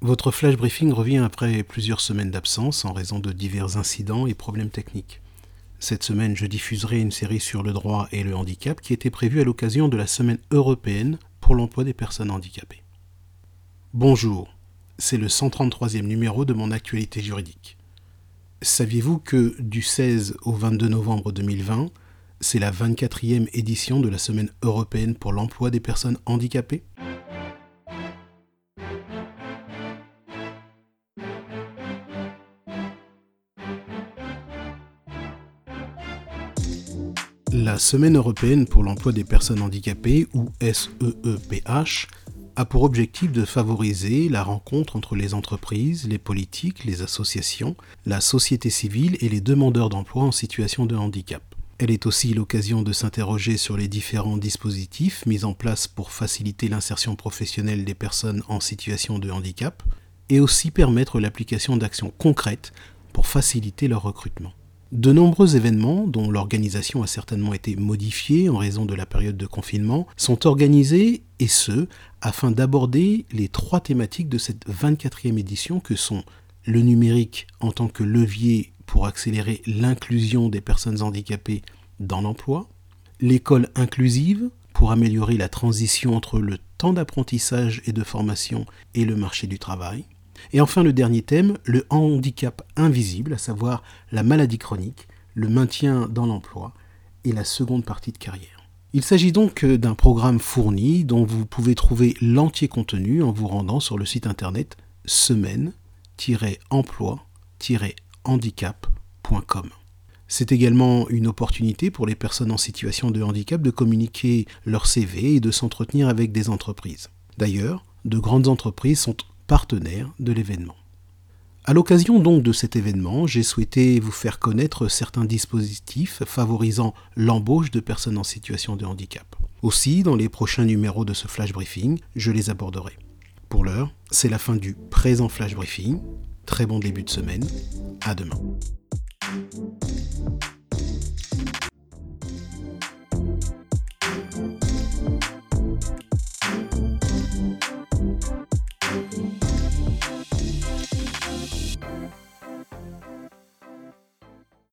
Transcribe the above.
Votre flash briefing revient après plusieurs semaines d'absence en raison de divers incidents et problèmes techniques. Cette semaine, je diffuserai une série sur le droit et le handicap qui était prévue à l'occasion de la Semaine européenne pour l'emploi des personnes handicapées. Bonjour, c'est le 133e numéro de mon actualité juridique. Saviez-vous que du 16 au 22 novembre 2020, c'est la 24e édition de la Semaine européenne pour l'emploi des personnes handicapées? La Semaine européenne pour l'emploi des personnes handicapées, ou SEEPH, a pour objectif de favoriser la rencontre entre les entreprises, les politiques, les associations, la société civile et les demandeurs d'emploi en situation de handicap. Elle est aussi l'occasion de s'interroger sur les différents dispositifs mis en place pour faciliter l'insertion professionnelle des personnes en situation de handicap et aussi permettre l'application d'actions concrètes pour faciliter leur recrutement. De nombreux événements, dont l'organisation a certainement été modifiée en raison de la période de confinement, sont organisés, et ce, afin d'aborder les trois thématiques de cette 24e édition que sont le numérique en tant que levier pour accélérer l'inclusion des personnes handicapées dans l'emploi, l'école inclusive pour améliorer la transition entre le temps d'apprentissage et de formation et le marché du travail, et enfin le dernier thème, le handicap invisible, à savoir la maladie chronique, le maintien dans l'emploi et la seconde partie de carrière. Il s'agit donc d'un programme fourni dont vous pouvez trouver l'entier contenu en vous rendant sur le site internet semaine-emploi-handicap.com. C'est également une opportunité pour les personnes en situation de handicap de communiquer leur CV et de s'entretenir avec des entreprises. D'ailleurs, de grandes entreprises sont partenaire de l'événement. À l'occasion donc de cet événement, j'ai souhaité vous faire connaître certains dispositifs favorisant l'embauche de personnes en situation de handicap. Aussi, dans les prochains numéros de ce flash briefing, je les aborderai. Pour l'heure, c'est la fin du présent flash briefing. Très bon début de semaine. À demain.